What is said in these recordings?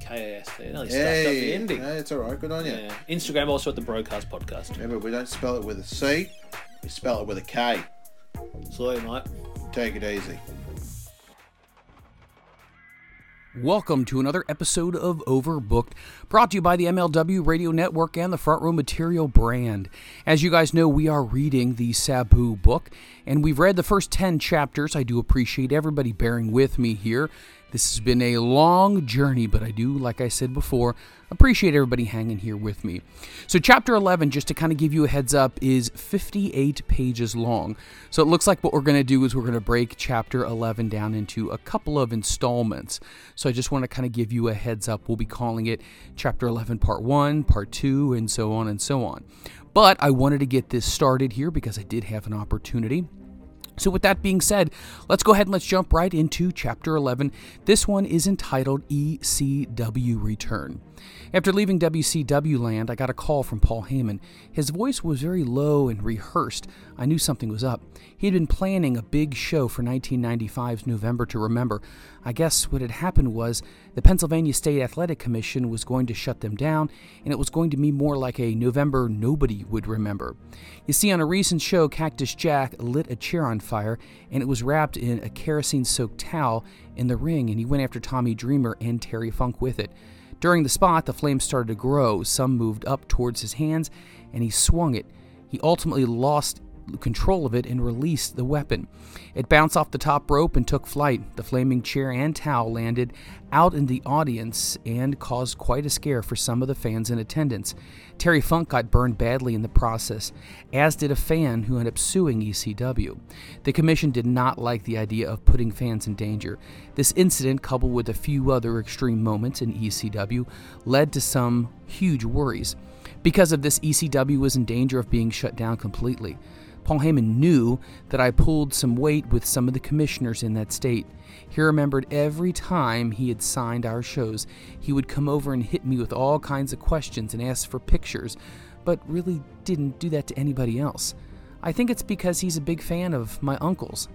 K A S T. Nearly stuffed up the ending. no, it's all right. Good on you. Yeah. Instagram also at the Brokast Podcast. Remember, we don't spell it with a C. We spell it with a K. So, mate. Take it easy. Welcome to another episode of Overbooked, brought to you by the MLW Radio Network and the Front Row Material brand. As you guys know, we are reading the Sabu book, and we've read the first 10 chapters. I do appreciate everybody bearing with me here. This has been a long journey, but I do, like I said before, appreciate everybody hanging here with me. So, chapter 11, just to kind of give you a heads up, is 58 pages long. So, it looks like what we're going to do is we're going to break chapter 11 down into a couple of installments. So, I just want to kind of give you a heads up. We'll be calling it chapter 11 part 1, part 2, and so on and so on. But I wanted to get this started here because I did have an opportunity. So, with that being said, let's go ahead and let's jump right into chapter 11. This one is entitled ECW Return. After leaving WCW land, I got a call from Paul Heyman. His voice was very low and rehearsed. I knew something was up. He had been planning a big show for 1995's November to Remember. I guess what had happened was the Pennsylvania State Athletic Commission was going to shut them down, and it was going to be more like a November nobody would remember. You see, on a recent show, Cactus Jack lit a chair on fire, and it was wrapped in a kerosene soaked towel in the ring, and he went after Tommy Dreamer and Terry Funk with it. During the spot, the flames started to grow. Some moved up towards his hands, and he swung it. He ultimately lost control of it and released the weapon. It bounced off the top rope and took flight. The flaming chair and towel landed out in the audience and caused quite a scare for some of the fans in attendance. Terry Funk got burned badly in the process, as did a fan who ended up suing ECW. The commission did not like the idea of putting fans in danger. This incident, coupled with a few other extreme moments in ECW, led to some huge worries. Because of this, ECW was in danger of being shut down completely. Paul Heyman knew that I pulled some weight with some of the commissioners in that state. He remembered every time he had signed our shows, he would come over and hit me with all kinds of questions and ask for pictures, but really didn't do that to anybody else. I think it's because he's a big fan of my uncles.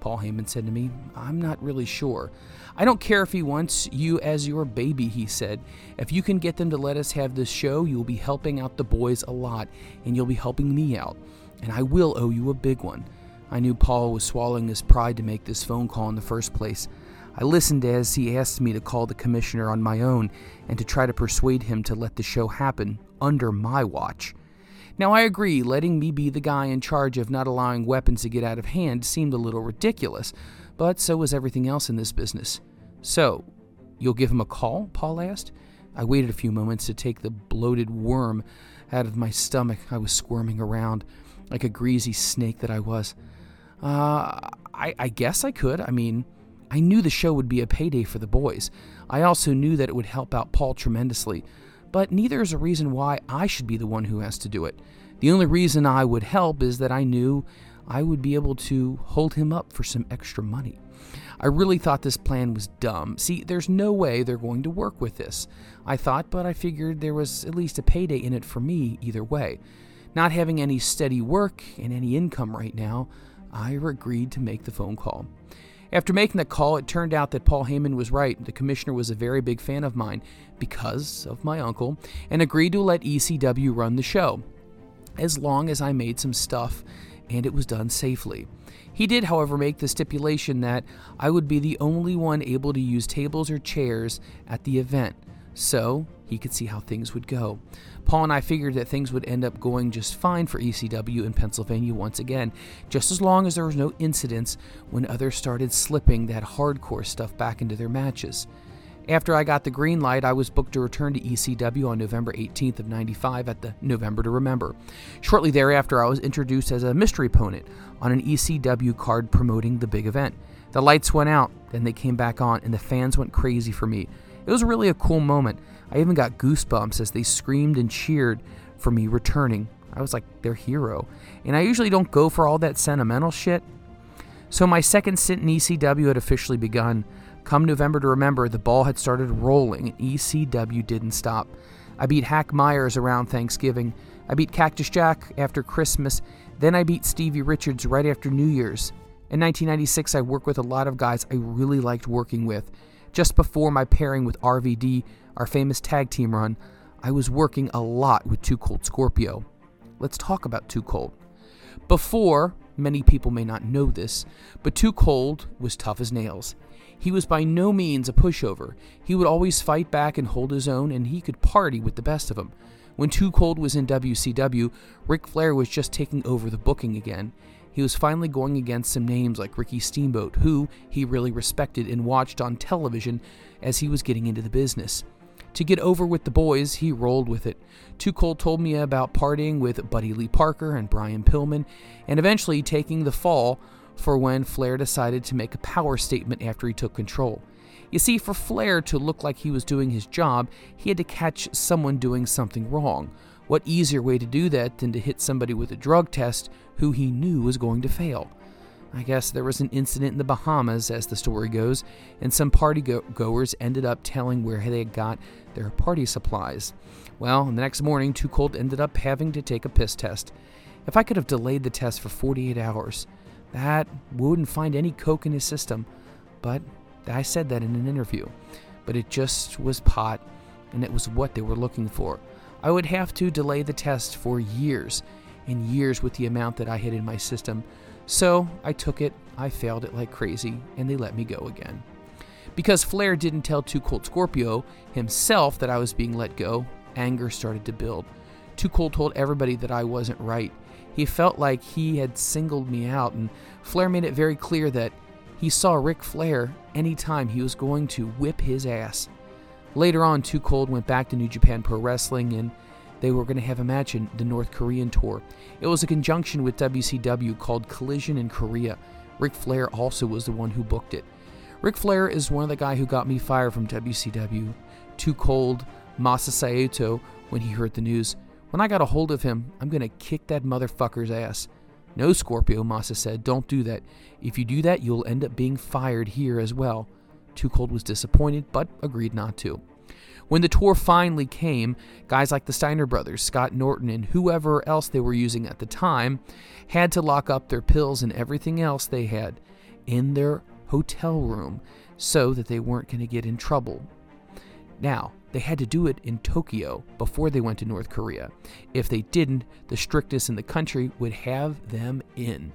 Paul Heyman said to me, I'm not really sure. I don't care if he wants you as your baby, he said. If you can get them to let us have this show, you'll be helping out the boys a lot, and you'll be helping me out. And I will owe you a big one. I knew Paul was swallowing his pride to make this phone call in the first place. I listened as he asked me to call the commissioner on my own and to try to persuade him to let the show happen under my watch. Now, I agree, letting me be the guy in charge of not allowing weapons to get out of hand seemed a little ridiculous, but so was everything else in this business. So, you'll give him a call? Paul asked. I waited a few moments to take the bloated worm out of my stomach. I was squirming around like a greasy snake that I was. Uh, I, I guess I could. I mean, I knew the show would be a payday for the boys. I also knew that it would help out Paul tremendously, but neither is a reason why I should be the one who has to do it. The only reason I would help is that I knew I would be able to hold him up for some extra money. I really thought this plan was dumb. See, there's no way they're going to work with this. I thought, but I figured there was at least a payday in it for me either way. Not having any steady work and any income right now, I agreed to make the phone call. After making the call, it turned out that Paul Heyman was right. The commissioner was a very big fan of mine because of my uncle and agreed to let ECW run the show as long as I made some stuff and it was done safely. He did, however, make the stipulation that I would be the only one able to use tables or chairs at the event, so he could see how things would go. Paul and I figured that things would end up going just fine for ECW in Pennsylvania once again, just as long as there was no incidents when others started slipping that hardcore stuff back into their matches. After I got the green light, I was booked to return to ECW on November 18th of 95 at the November to Remember. Shortly thereafter, I was introduced as a mystery opponent on an ECW card promoting the big event. The lights went out, then they came back on, and the fans went crazy for me. It was really a cool moment. I even got goosebumps as they screamed and cheered for me returning. I was like their hero. And I usually don't go for all that sentimental shit. So my second stint in ECW had officially begun. Come November to remember, the ball had started rolling and ECW didn't stop. I beat Hack Meyers around Thanksgiving. I beat Cactus Jack after Christmas. Then I beat Stevie Richards right after New Year's. In 1996, I worked with a lot of guys I really liked working with. Just before my pairing with RVD, our famous tag team run, I was working a lot with Too Cold Scorpio. Let's talk about Too Cold. Before, many people may not know this, but Too Cold was tough as nails. He was by no means a pushover. He would always fight back and hold his own, and he could party with the best of them. When Too Cold was in WCW, Ric Flair was just taking over the booking again he was finally going against some names like Ricky Steamboat, who he really respected and watched on television as he was getting into the business. To get over with the boys, he rolled with it. Too Cold told me about partying with Buddy Lee Parker and Brian Pillman, and eventually taking the fall for when Flair decided to make a power statement after he took control. You see, for Flair to look like he was doing his job, he had to catch someone doing something wrong. What easier way to do that than to hit somebody with a drug test who he knew was going to fail? I guess there was an incident in the Bahamas, as the story goes, and some party go- goers ended up telling where they had got their party supplies. Well, the next morning, Too Cold ended up having to take a piss test. If I could have delayed the test for 48 hours, that wouldn't find any coke in his system. But I said that in an interview. But it just was pot, and it was what they were looking for. I would have to delay the test for years and years with the amount that I had in my system. So I took it, I failed it like crazy, and they let me go again. Because Flair didn't tell Too Cold Scorpio himself that I was being let go, anger started to build. Too Cold told everybody that I wasn't right. He felt like he had singled me out, and Flair made it very clear that he saw Ric Flair anytime he was going to whip his ass. Later on, Too Cold went back to New Japan Pro Wrestling and they were going to have a match in the North Korean tour. It was a conjunction with WCW called Collision in Korea. Ric Flair also was the one who booked it. Ric Flair is one of the guy who got me fired from WCW. Too Cold, Masa Saito, when he heard the news. When I got a hold of him, I'm going to kick that motherfucker's ass. No, Scorpio, Masa said, don't do that. If you do that, you'll end up being fired here as well. Too Cold was disappointed, but agreed not to. When the tour finally came, guys like the Steiner brothers, Scott Norton, and whoever else they were using at the time had to lock up their pills and everything else they had in their hotel room so that they weren't going to get in trouble. Now, they had to do it in Tokyo before they went to North Korea. If they didn't, the strictness in the country would have them in.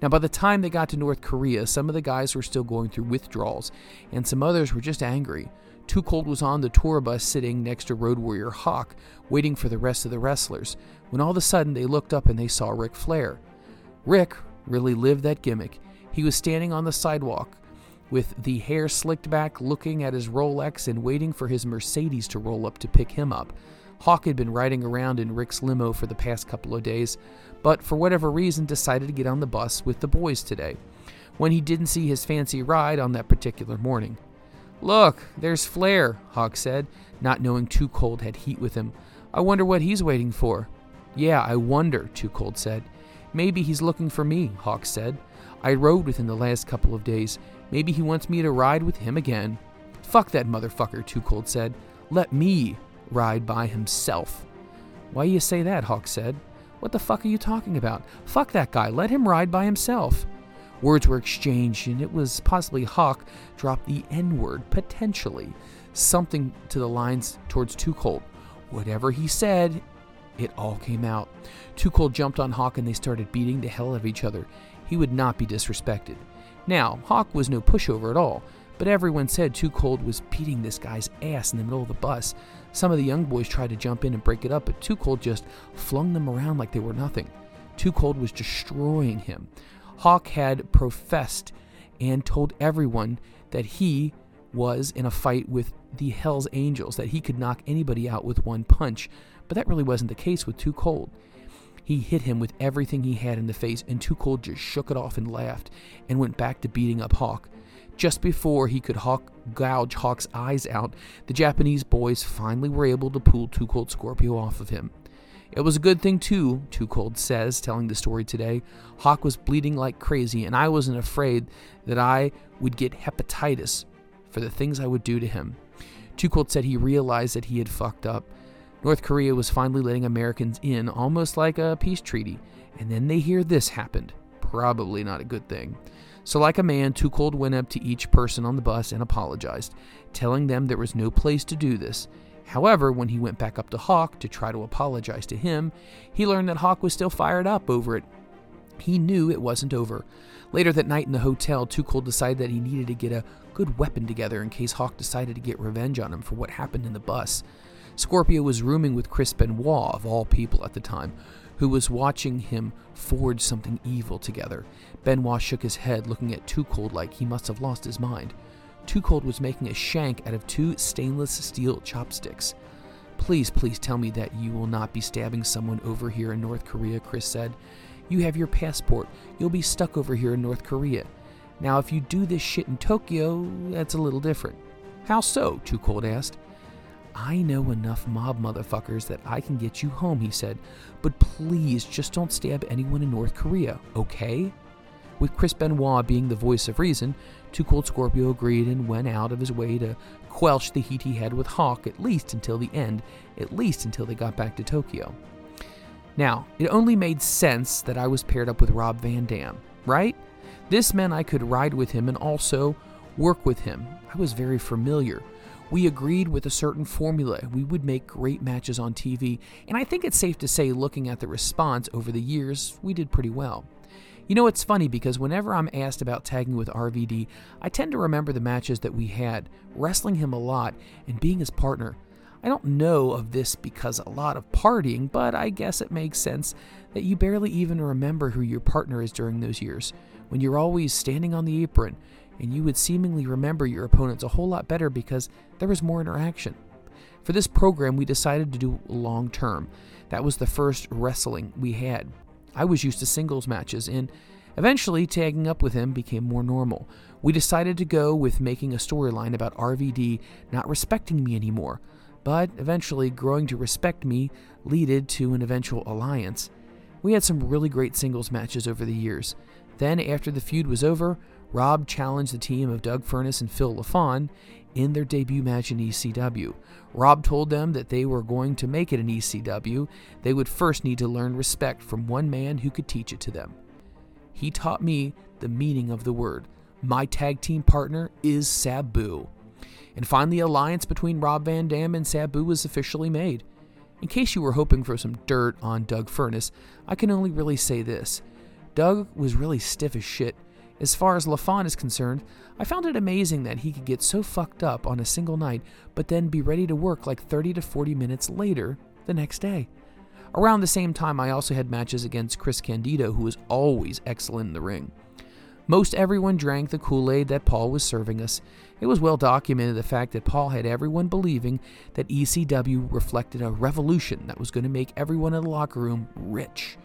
Now, by the time they got to North Korea, some of the guys were still going through withdrawals, and some others were just angry. Too Cold was on the tour bus sitting next to Road Warrior Hawk, waiting for the rest of the wrestlers, when all of a sudden they looked up and they saw Ric Flair. Rick really lived that gimmick. He was standing on the sidewalk with the hair slicked back, looking at his Rolex and waiting for his Mercedes to roll up to pick him up. Hawk had been riding around in Rick's limo for the past couple of days, but for whatever reason decided to get on the bus with the boys today, when he didn't see his fancy ride on that particular morning. Look, there's Flair, Hawk said, not knowing Too Cold had heat with him. I wonder what he's waiting for. Yeah, I wonder, Too Cold said. Maybe he's looking for me, Hawk said. I rode with him the last couple of days. Maybe he wants me to ride with him again. Fuck that motherfucker, Too Cold said. Let me ride by himself. Why you say that? Hawk said. What the fuck are you talking about? Fuck that guy. Let him ride by himself. Words were exchanged, and it was possibly Hawk dropped the N word, potentially. Something to the lines towards Too Cold. Whatever he said, it all came out. Too Cold jumped on Hawk and they started beating the hell out of each other. He would not be disrespected. Now, Hawk was no pushover at all, but everyone said Too Cold was beating this guy's ass in the middle of the bus. Some of the young boys tried to jump in and break it up, but Too Cold just flung them around like they were nothing. Too Cold was destroying him. Hawk had professed and told everyone that he was in a fight with the Hells Angels, that he could knock anybody out with one punch, but that really wasn't the case with Too Cold. He hit him with everything he had in the face, and Too Cold just shook it off and laughed and went back to beating up Hawk. Just before he could hawk, gouge Hawk's eyes out, the Japanese boys finally were able to pull Too Cold Scorpio off of him. It was a good thing, too, Too Cold says, telling the story today. Hawk was bleeding like crazy, and I wasn't afraid that I would get hepatitis for the things I would do to him. Too Cold said he realized that he had fucked up. North Korea was finally letting Americans in, almost like a peace treaty, and then they hear this happened. Probably not a good thing. So, like a man, Too Cold went up to each person on the bus and apologized, telling them there was no place to do this. However, when he went back up to Hawk to try to apologize to him, he learned that Hawk was still fired up over it. He knew it wasn't over. Later that night in the hotel, Too Cold decided that he needed to get a good weapon together in case Hawk decided to get revenge on him for what happened in the bus. Scorpio was rooming with Chris Benoit, of all people at the time, who was watching him forge something evil together. Benoit shook his head, looking at Too Cold like he must have lost his mind. Too Cold was making a shank out of two stainless steel chopsticks. Please, please tell me that you will not be stabbing someone over here in North Korea, Chris said. You have your passport. You'll be stuck over here in North Korea. Now, if you do this shit in Tokyo, that's a little different. How so? Too Cold asked. I know enough mob motherfuckers that I can get you home, he said, but please just don't stab anyone in North Korea, okay? With Chris Benoit being the voice of reason, Too Cold Scorpio agreed and went out of his way to quelch the heat he had with Hawk at least until the end, at least until they got back to Tokyo. Now, it only made sense that I was paired up with Rob Van Dam, right? This meant I could ride with him and also work with him. I was very familiar we agreed with a certain formula. We would make great matches on TV, and I think it's safe to say, looking at the response over the years, we did pretty well. You know, it's funny because whenever I'm asked about tagging with RVD, I tend to remember the matches that we had, wrestling him a lot, and being his partner. I don't know of this because a lot of partying, but I guess it makes sense that you barely even remember who your partner is during those years, when you're always standing on the apron, and you would seemingly remember your opponents a whole lot better because there was more interaction. For this program, we decided to do long term. That was the first wrestling we had. I was used to singles matches, and eventually tagging up with him became more normal. We decided to go with making a storyline about RVD not respecting me anymore, but eventually growing to respect me leaded to an eventual alliance. We had some really great singles matches over the years. Then, after the feud was over, Rob challenged the team of Doug Furnas and Phil LaFon in their debut match in ECW. Rob told them that they were going to make it in ECW, they would first need to learn respect from one man who could teach it to them. He taught me the meaning of the word. My tag team partner is Sabu. And finally, alliance between Rob Van Dam and Sabu was officially made. In case you were hoping for some dirt on Doug Furnas, I can only really say this. Doug was really stiff as shit As far as LaFon is concerned, I found it amazing that he could get so fucked up on a single night, but then be ready to work like 30 to 40 minutes later the next day. Around the same time, I also had matches against Chris Candido, who was always excellent in the ring. Most everyone drank the Kool Aid that Paul was serving us. It was well documented the fact that Paul had everyone believing that ECW reflected a revolution that was going to make everyone in the locker room rich.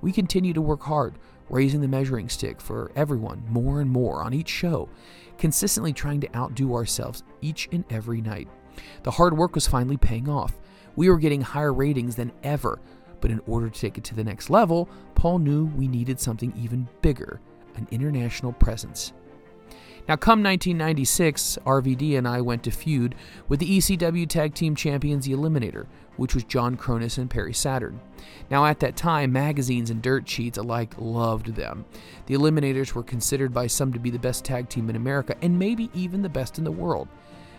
We continue to work hard, raising the measuring stick for everyone more and more on each show, consistently trying to outdo ourselves each and every night. The hard work was finally paying off. We were getting higher ratings than ever, but in order to take it to the next level, Paul knew we needed something even bigger an international presence. Now, come 1996, RVD and I went to feud with the ECW Tag Team Champions The Eliminator, which was John Kronus and Perry Saturn. Now, at that time, magazines and dirt sheets alike loved them. The Eliminators were considered by some to be the best tag team in America and maybe even the best in the world.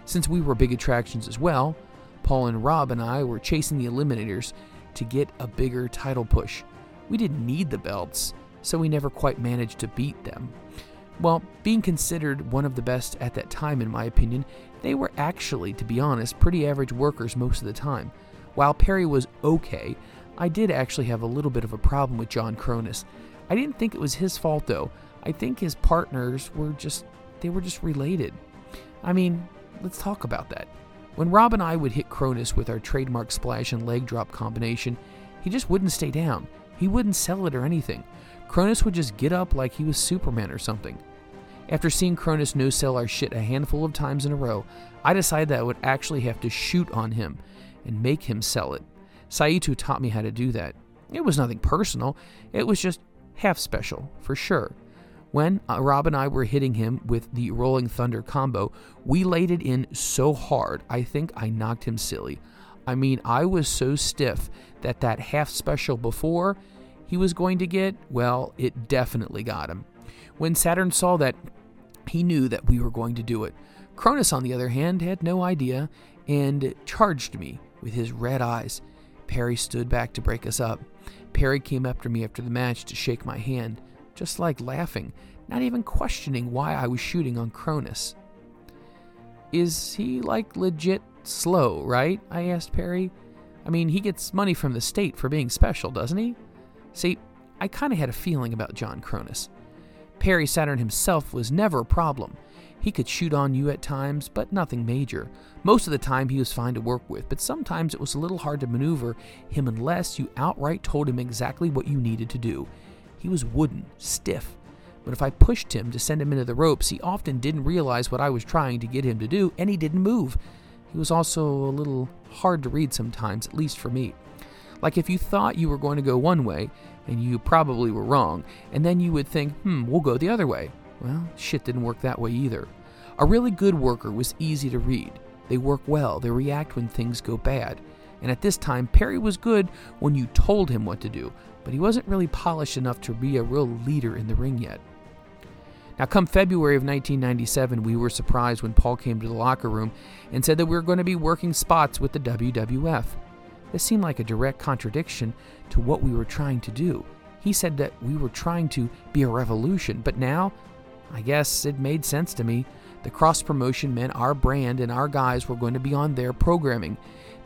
Since we were big attractions as well, Paul and Rob and I were chasing the Eliminators to get a bigger title push. We didn't need the belts, so we never quite managed to beat them. Well, being considered one of the best at that time, in my opinion, they were actually, to be honest, pretty average workers most of the time. While Perry was okay, I did actually have a little bit of a problem with John Kronus. I didn't think it was his fault though. I think his partners were just they were just related. I mean, let's talk about that. When Rob and I would hit Kronus with our trademark splash and leg drop combination, he just wouldn't stay down. He wouldn't sell it or anything. Kronus would just get up like he was Superman or something. After seeing Kronus no sell our shit a handful of times in a row, I decided that I would actually have to shoot on him and make him sell it. Saito taught me how to do that. It was nothing personal, it was just half special, for sure. When uh, Rob and I were hitting him with the Rolling Thunder combo, we laid it in so hard, I think I knocked him silly. I mean, I was so stiff that that half special before he was going to get, well, it definitely got him. When Saturn saw that, he knew that we were going to do it. Kronus, on the other hand, had no idea and charged me with his red eyes. Perry stood back to break us up. Perry came after me after the match to shake my hand, just like laughing, not even questioning why I was shooting on Kronus. Is he like legit slow, right? I asked Perry. I mean, he gets money from the state for being special, doesn't he? See, I kind of had a feeling about John Kronus. Perry Saturn himself was never a problem. He could shoot on you at times, but nothing major. Most of the time, he was fine to work with, but sometimes it was a little hard to maneuver him unless you outright told him exactly what you needed to do. He was wooden, stiff, but if I pushed him to send him into the ropes, he often didn't realize what I was trying to get him to do, and he didn't move. He was also a little hard to read sometimes, at least for me. Like if you thought you were going to go one way, and you probably were wrong, and then you would think, hmm, we'll go the other way. Well, shit didn't work that way either. A really good worker was easy to read. They work well, they react when things go bad. And at this time, Perry was good when you told him what to do, but he wasn't really polished enough to be a real leader in the ring yet. Now, come February of 1997, we were surprised when Paul came to the locker room and said that we were going to be working spots with the WWF. This seemed like a direct contradiction to what we were trying to do. He said that we were trying to be a revolution, but now, I guess it made sense to me. The cross promotion meant our brand and our guys were going to be on their programming.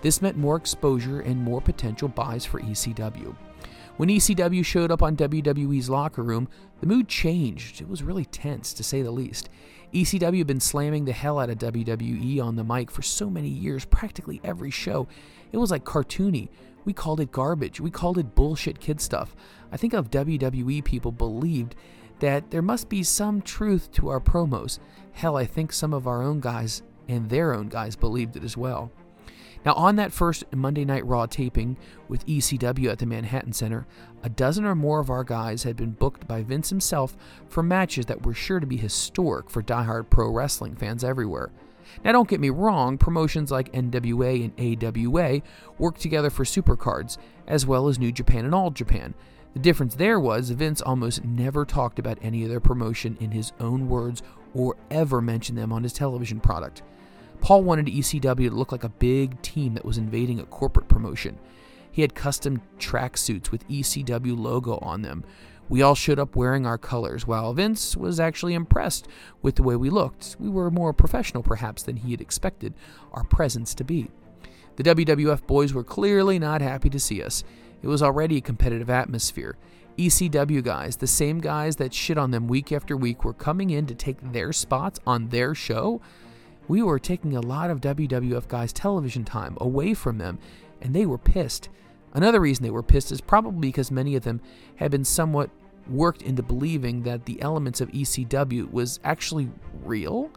This meant more exposure and more potential buys for ECW. When ECW showed up on WWE's locker room, the mood changed. It was really tense, to say the least. ECW had been slamming the hell out of WWE on the mic for so many years, practically every show. It was like cartoony. We called it garbage. We called it bullshit kid stuff. I think of WWE people believed that there must be some truth to our promos. Hell, I think some of our own guys and their own guys believed it as well. Now, on that first Monday Night Raw taping with ECW at the Manhattan Center, a dozen or more of our guys had been booked by Vince himself for matches that were sure to be historic for die-hard pro wrestling fans everywhere. Now, don't get me wrong, promotions like NWA and AWA worked together for supercards, as well as New Japan and All Japan. The difference there was Vince almost never talked about any of their promotion in his own words or ever mentioned them on his television product. Paul wanted ECW to look like a big team that was invading a corporate promotion. He had custom tracksuits with ECW logo on them, We all showed up wearing our colors, while Vince was actually impressed with the way we looked. We were more professional, perhaps, than he had expected our presence to be. The WWF boys were clearly not happy to see us. It was already a competitive atmosphere. ECW guys, the same guys that shit on them week after week, were coming in to take their spots on their show. We were taking a lot of WWF guys' television time away from them, and they were pissed. Another reason they were pissed is probably because many of them had been somewhat worked into believing that the elements of ECW was actually real.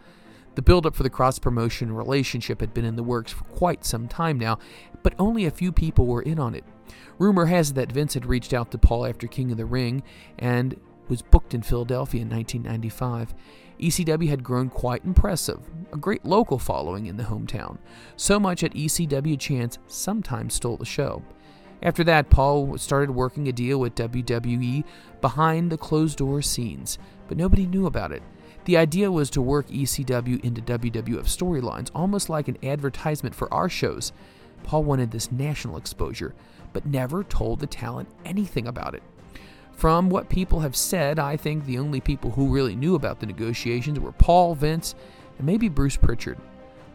The build-up for the cross-promotion relationship had been in the works for quite some time now, but only a few people were in on it. Rumor has it that Vince had reached out to Paul after King of the Ring and was booked in Philadelphia in 1995. ECW had grown quite impressive, a great local following in the hometown, so much that ECW chants sometimes stole the show. After that, Paul started working a deal with WWE behind the closed door scenes, but nobody knew about it. The idea was to work ECW into WWF storylines, almost like an advertisement for our shows. Paul wanted this national exposure, but never told the talent anything about it. From what people have said, I think the only people who really knew about the negotiations were Paul, Vince, and maybe Bruce Pritchard.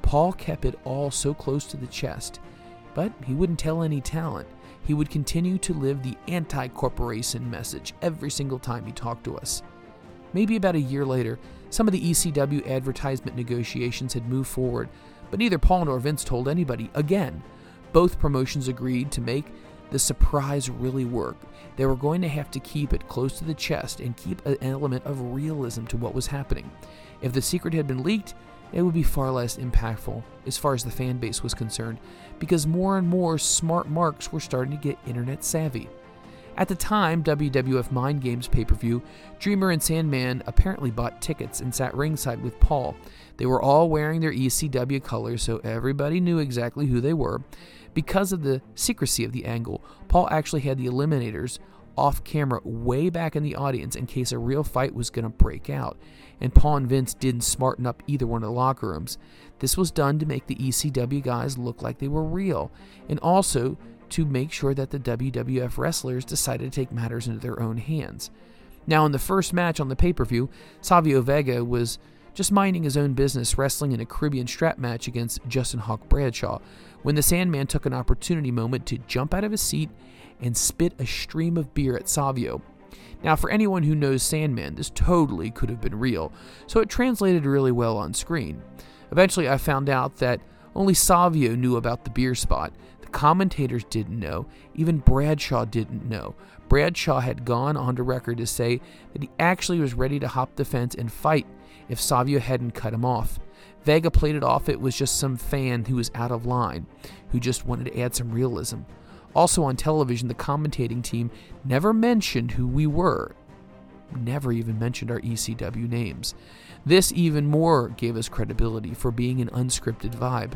Paul kept it all so close to the chest, but he wouldn't tell any talent he would continue to live the anti corporation message every single time he talked to us. Maybe about a year later, some of the ECW advertisement negotiations had moved forward, but neither Paul nor Vince told anybody. Again, both promotions agreed to make the surprise really work. They were going to have to keep it close to the chest and keep an element of realism to what was happening. If the secret had been leaked, it would be far less impactful as far as the fan base was concerned, because more and more smart marks were starting to get internet savvy. At the time, WWF Mind Games pay per view, Dreamer and Sandman apparently bought tickets and sat ringside with Paul. They were all wearing their ECW colors, so everybody knew exactly who they were. Because of the secrecy of the angle, Paul actually had the Eliminators off camera way back in the audience in case a real fight was going to break out and Paul and Vince didn't smarten up either one of the locker rooms. This was done to make the ECW guys look like they were real, and also to make sure that the WWF wrestlers decided to take matters into their own hands. Now, in the first match on the pay per view, Savio Vega was just minding his own business wrestling in a Caribbean strap match against Justin Hawk Bradshaw when the Sandman took an opportunity moment to jump out of his seat and spit a stream of beer at Savio. Now, for anyone who knows Sandman, this totally could have been real, so it translated really well on screen. Eventually, I found out that only Savio knew about the beer spot. The commentators didn't know. Even Bradshaw didn't know. Bradshaw had gone on to record to say that he actually was ready to hop the fence and fight if Savio hadn't cut him off. Vega played it off it was just some fan who was out of line, who just wanted to add some realism. Also on television, the commentating team never mentioned who we were, never even mentioned our ECW names. This even more gave us credibility for being an unscripted vibe.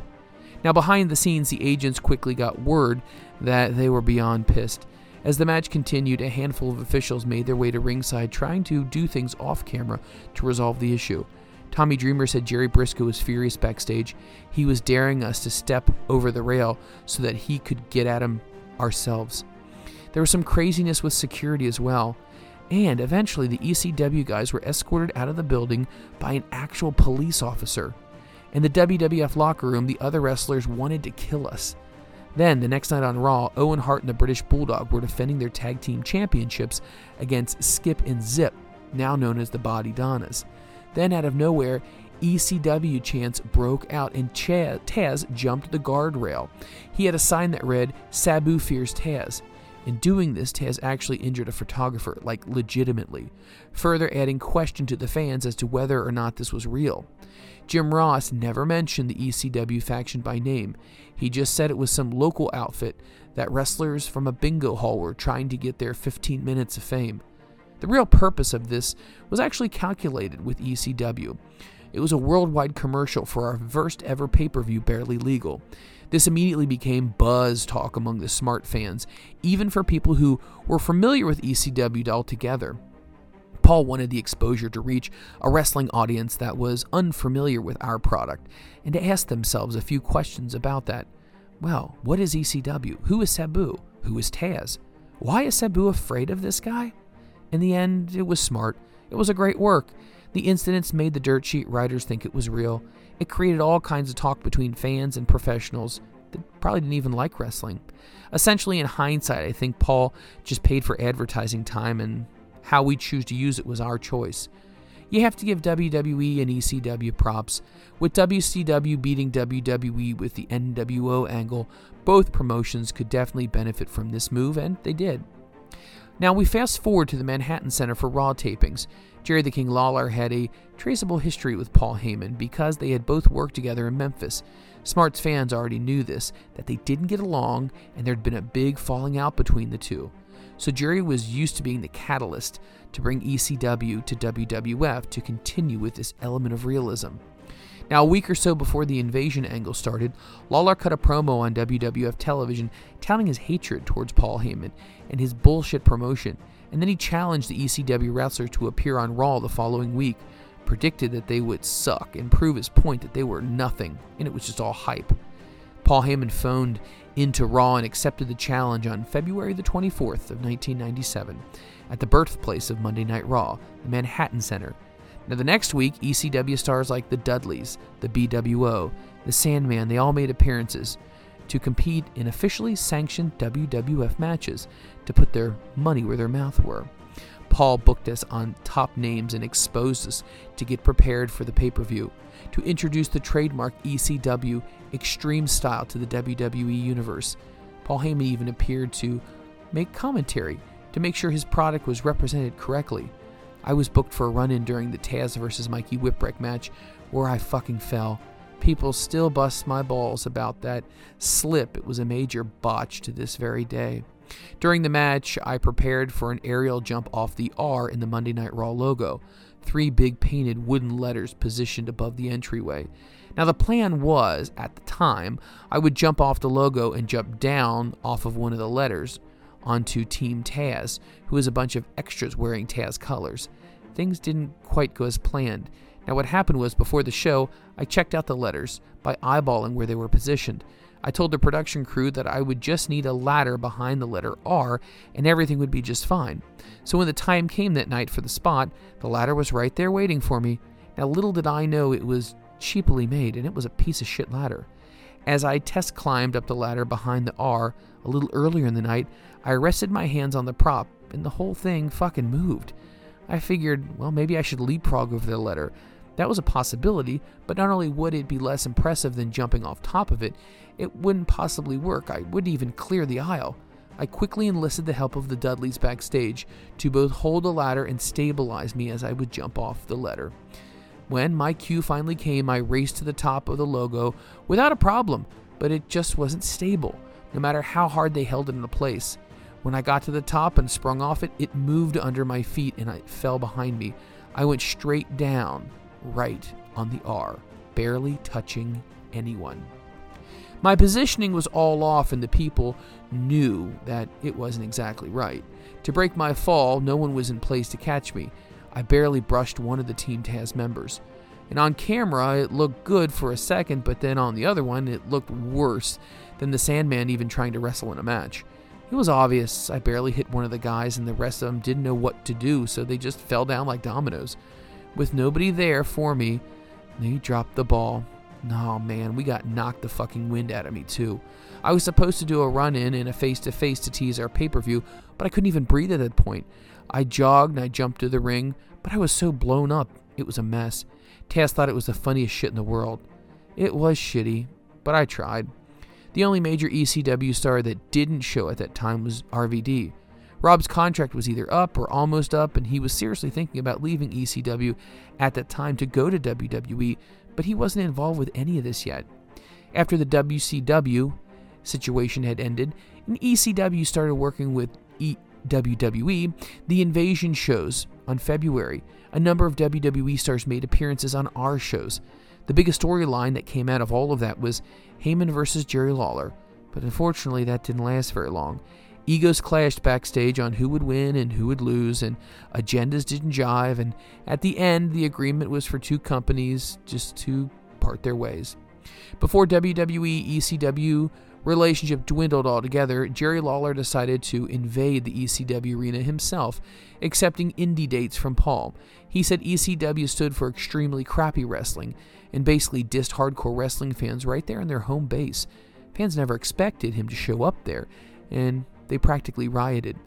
Now, behind the scenes, the agents quickly got word that they were beyond pissed. As the match continued, a handful of officials made their way to ringside trying to do things off camera to resolve the issue. Tommy Dreamer said Jerry Brisco was furious backstage. He was daring us to step over the rail so that he could get at him ourselves. There was some craziness with security as well. And eventually, the ECW guys were escorted out of the building by an actual police officer. In the WWF locker room, the other wrestlers wanted to kill us. Then, the next night on Raw, Owen Hart and the British Bulldog were defending their tag team championships against Skip and Zip, now known as the Body Donnas. Then, out of nowhere, ECW chants broke out and Taz jumped the guardrail. He had a sign that read, Sabu fears Taz. In doing this, Taz actually injured a photographer, like legitimately, further adding question to the fans as to whether or not this was real. Jim Ross never mentioned the ECW faction by name. He just said it was some local outfit that wrestlers from a bingo hall were trying to get their 15 minutes of fame. The real purpose of this was actually calculated with ECW. It was a worldwide commercial for our first ever pay per view, Barely Legal. This immediately became buzz talk among the smart fans, even for people who were familiar with ECW altogether. Paul wanted the exposure to reach a wrestling audience that was unfamiliar with our product and to ask themselves a few questions about that. Well, what is ECW? Who is Sabu? Who is Taz? Why is Sabu afraid of this guy? In the end, it was smart. It was a great work. The incidents made the dirt sheet writers think it was real. It created all kinds of talk between fans and professionals that probably didn't even like wrestling. Essentially, in hindsight, I think Paul just paid for advertising time and how we choose to use it was our choice. You have to give WWE and ECW props. With WCW beating WWE with the NWO angle, both promotions could definitely benefit from this move, and they did. Now we fast forward to the Manhattan Center for Raw tapings. Jerry the King Lawler had a traceable history with Paul Heyman because they had both worked together in Memphis. Smarts fans already knew this, that they didn't get along and there'd been a big falling out between the two. So Jerry was used to being the catalyst to bring ECW to WWF to continue with this element of realism. Now, a week or so before the invasion angle started, Lawler cut a promo on WWF television touting his hatred towards Paul Heyman and his bullshit promotion, and then he challenged the ECW wrestler to appear on Raw the following week, predicted that they would suck and prove his point that they were nothing, and it was just all hype. Paul Heyman phoned into Raw and accepted the challenge on February the 24th of 1997 at the birthplace of Monday Night Raw, the Manhattan Center. Now, the next week, ECW stars like the Dudleys, the BWO, the Sandman, they all made appearances to compete in officially sanctioned WWF matches to put their money where their mouth were. Paul booked us on top names and exposed us to get prepared for the pay per view, to introduce the trademark ECW extreme style to the WWE universe. Paul Heyman even appeared to make commentary to make sure his product was represented correctly. I was booked for a run in during the Taz vs. Mikey Whipwreck match where I fucking fell. People still bust my balls about that slip. It was a major botch to this very day. During the match, I prepared for an aerial jump off the R in the Monday Night Raw logo, three big painted wooden letters positioned above the entryway. Now, the plan was, at the time, I would jump off the logo and jump down off of one of the letters onto Team Taz, who was a bunch of extras wearing Taz colors. Things didn't quite go as planned. Now, what happened was, before the show, I checked out the letters by eyeballing where they were positioned. I told the production crew that I would just need a ladder behind the letter R and everything would be just fine. So when the time came that night for the spot, the ladder was right there waiting for me. Now, little did I know it was cheaply made and it was a piece of shit ladder. As I test climbed up the ladder behind the R a little earlier in the night, I rested my hands on the prop and the whole thing fucking moved. I figured, well, maybe I should leapfrog over the ladder. That was a possibility, but not only would it be less impressive than jumping off top of it, it wouldn't possibly work. I wouldn't even clear the aisle. I quickly enlisted the help of the Dudleys backstage to both hold the ladder and stabilize me as I would jump off the ladder. When my cue finally came, I raced to the top of the logo without a problem, but it just wasn't stable, no matter how hard they held it into place. When I got to the top and sprung off it, it moved under my feet and it fell behind me. I went straight down, right on the R, barely touching anyone. My positioning was all off, and the people knew that it wasn't exactly right. To break my fall, no one was in place to catch me. I barely brushed one of the Team Taz members. And on camera, it looked good for a second, but then on the other one, it looked worse than the Sandman even trying to wrestle in a match. It was obvious I barely hit one of the guys, and the rest of them didn't know what to do, so they just fell down like dominoes. With nobody there for me, they dropped the ball. No, man, we got knocked the fucking wind out of me, too. I was supposed to do a run in and a face to face to tease our pay per view, but I couldn't even breathe at that point. I jogged and I jumped to the ring, but I was so blown up, it was a mess. Taz thought it was the funniest shit in the world. It was shitty, but I tried. The only major ECW star that didn't show at that time was RVD. Rob's contract was either up or almost up, and he was seriously thinking about leaving ECW at that time to go to WWE, but he wasn't involved with any of this yet. After the WCW situation had ended, and ECW started working with e- WWE, the Invasion shows on February. A number of WWE stars made appearances on our shows. The biggest storyline that came out of all of that was Heyman versus Jerry Lawler, but unfortunately that didn't last very long. Egos clashed backstage on who would win and who would lose, and agendas didn't jive, and at the end, the agreement was for two companies just to part their ways. Before WWE, ECW relationship dwindled altogether, Jerry Lawler decided to invade the ECW arena himself, accepting indie dates from Paul. He said ECW stood for extremely crappy wrestling and basically dissed hardcore wrestling fans right there in their home base. Fans never expected him to show up there, and they practically rioted.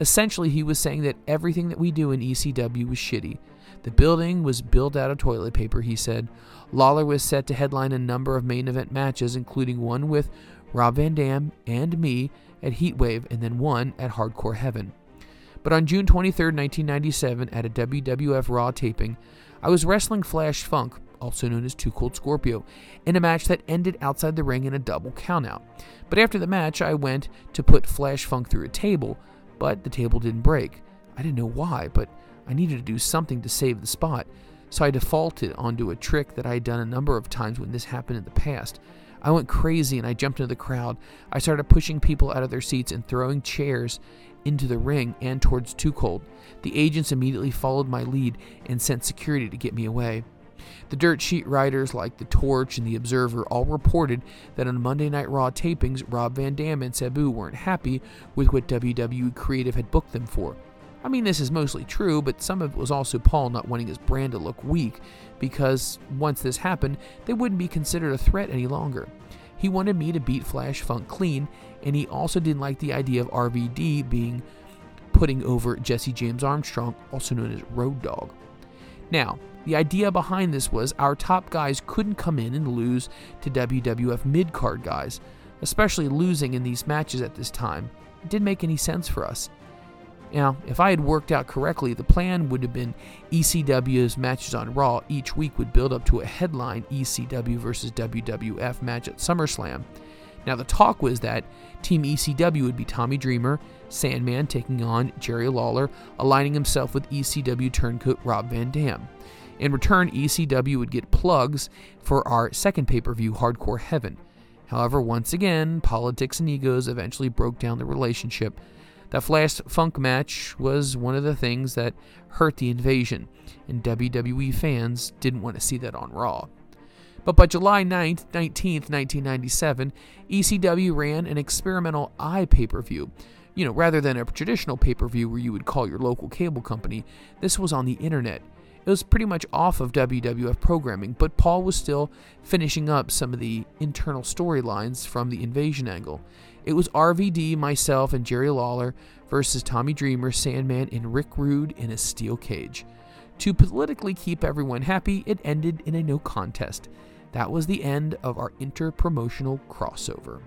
Essentially, he was saying that everything that we do in ECW was shitty. The building was built out of toilet paper, he said. Lawler was set to headline a number of main event matches, including one with Rob Van Dam and me at Heatwave, and then one at Hardcore Heaven. But on June 23, 1997, at a WWF Raw taping, I was wrestling Flash Funk, also known as Too Cold Scorpio, in a match that ended outside the ring in a double countout. But after the match, I went to put Flash Funk through a table, but the table didn't break. I didn't know why, but I needed to do something to save the spot, so I defaulted onto a trick that I had done a number of times when this happened in the past. I went crazy and I jumped into the crowd. I started pushing people out of their seats and throwing chairs into the ring and towards Too Cold. The agents immediately followed my lead and sent security to get me away. The dirt sheet writers like The Torch and The Observer all reported that on Monday Night Raw tapings, Rob Van Dam and Sabu weren't happy with what WWE Creative had booked them for. I mean, this is mostly true, but some of it was also Paul not wanting his brand to look weak, because once this happened, they wouldn't be considered a threat any longer. He wanted me to beat Flash Funk clean, and he also didn't like the idea of RVD being putting over Jesse James Armstrong, also known as Road Dog. Now, the idea behind this was our top guys couldn't come in and lose to WWF mid card guys, especially losing in these matches at this time. It didn't make any sense for us. Now, if I had worked out correctly, the plan would have been ECW's matches on Raw each week would build up to a headline ECW versus WWF match at SummerSlam. Now, the talk was that Team ECW would be Tommy Dreamer, Sandman taking on Jerry Lawler, aligning himself with ECW turncoat Rob Van Dam. In return, ECW would get plugs for our second pay per view, Hardcore Heaven. However, once again, politics and egos eventually broke down the relationship that Flash Funk match was one of the things that hurt the invasion, and WWE fans didn't want to see that on Raw. But by July 9th, 19th, 1997, ECW ran an experimental i pay per view. You know, rather than a traditional pay per view where you would call your local cable company, this was on the internet. It was pretty much off of WWF programming, but Paul was still finishing up some of the internal storylines from the invasion angle. It was RVD, myself, and Jerry Lawler versus Tommy Dreamer, Sandman, and Rick Rude in a steel cage. To politically keep everyone happy, it ended in a no contest. That was the end of our inter promotional crossover.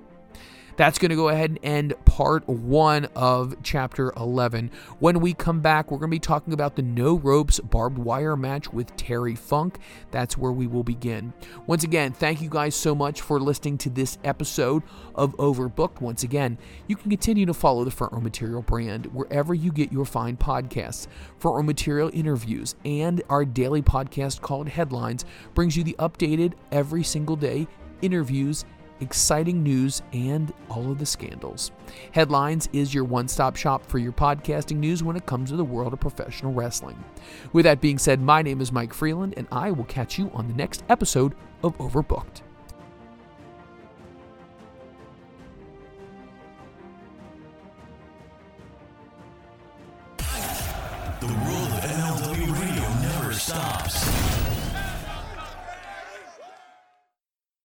That's going to go ahead and end part one of chapter 11. When we come back, we're going to be talking about the no ropes barbed wire match with Terry Funk. That's where we will begin. Once again, thank you guys so much for listening to this episode of Overbooked. Once again, you can continue to follow the Front Row Material brand wherever you get your fine podcasts. Front Row Material interviews and our daily podcast called Headlines brings you the updated every single day interviews exciting news, and all of the scandals. Headlines is your one stop shop for your podcasting news when it comes to the world of professional wrestling. With that being said, my name is Mike Freeland, and I will catch you on the next episode of Overbooked.